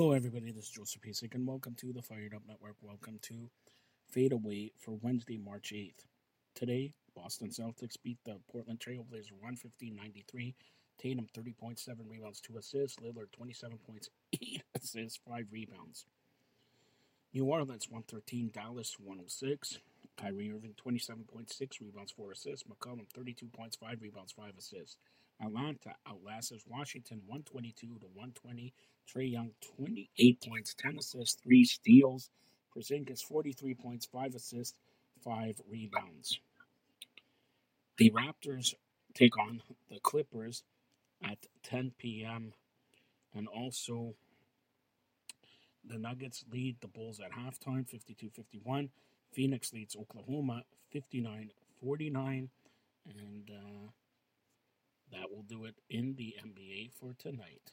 Hello, everybody. This is Joseph Pasek, and welcome to the Fired Up Network. Welcome to Fade Away for Wednesday, March 8th. Today, Boston Celtics beat the Portland Trailblazers 115 93. Tatum 30.7 rebounds, 2 assists. Lillard 27 points, 8 assists, 5 rebounds. New Orleans 113, Dallas 106. Kyrie Irving 27.6 rebounds, 4 assists. McCollum 32 points, 5 rebounds, 5 assists. Atlanta outlasts Washington 122 to 120. Trae Young 28 points, 10 assists, 3 steals. Porzingis 43 points, 5 assists, 5 rebounds. The Raptors take on the Clippers at 10 p.m. And also, the Nuggets lead the Bulls at halftime 52 51. Phoenix leads Oklahoma 59 49. And uh, that will do it in the NBA for tonight.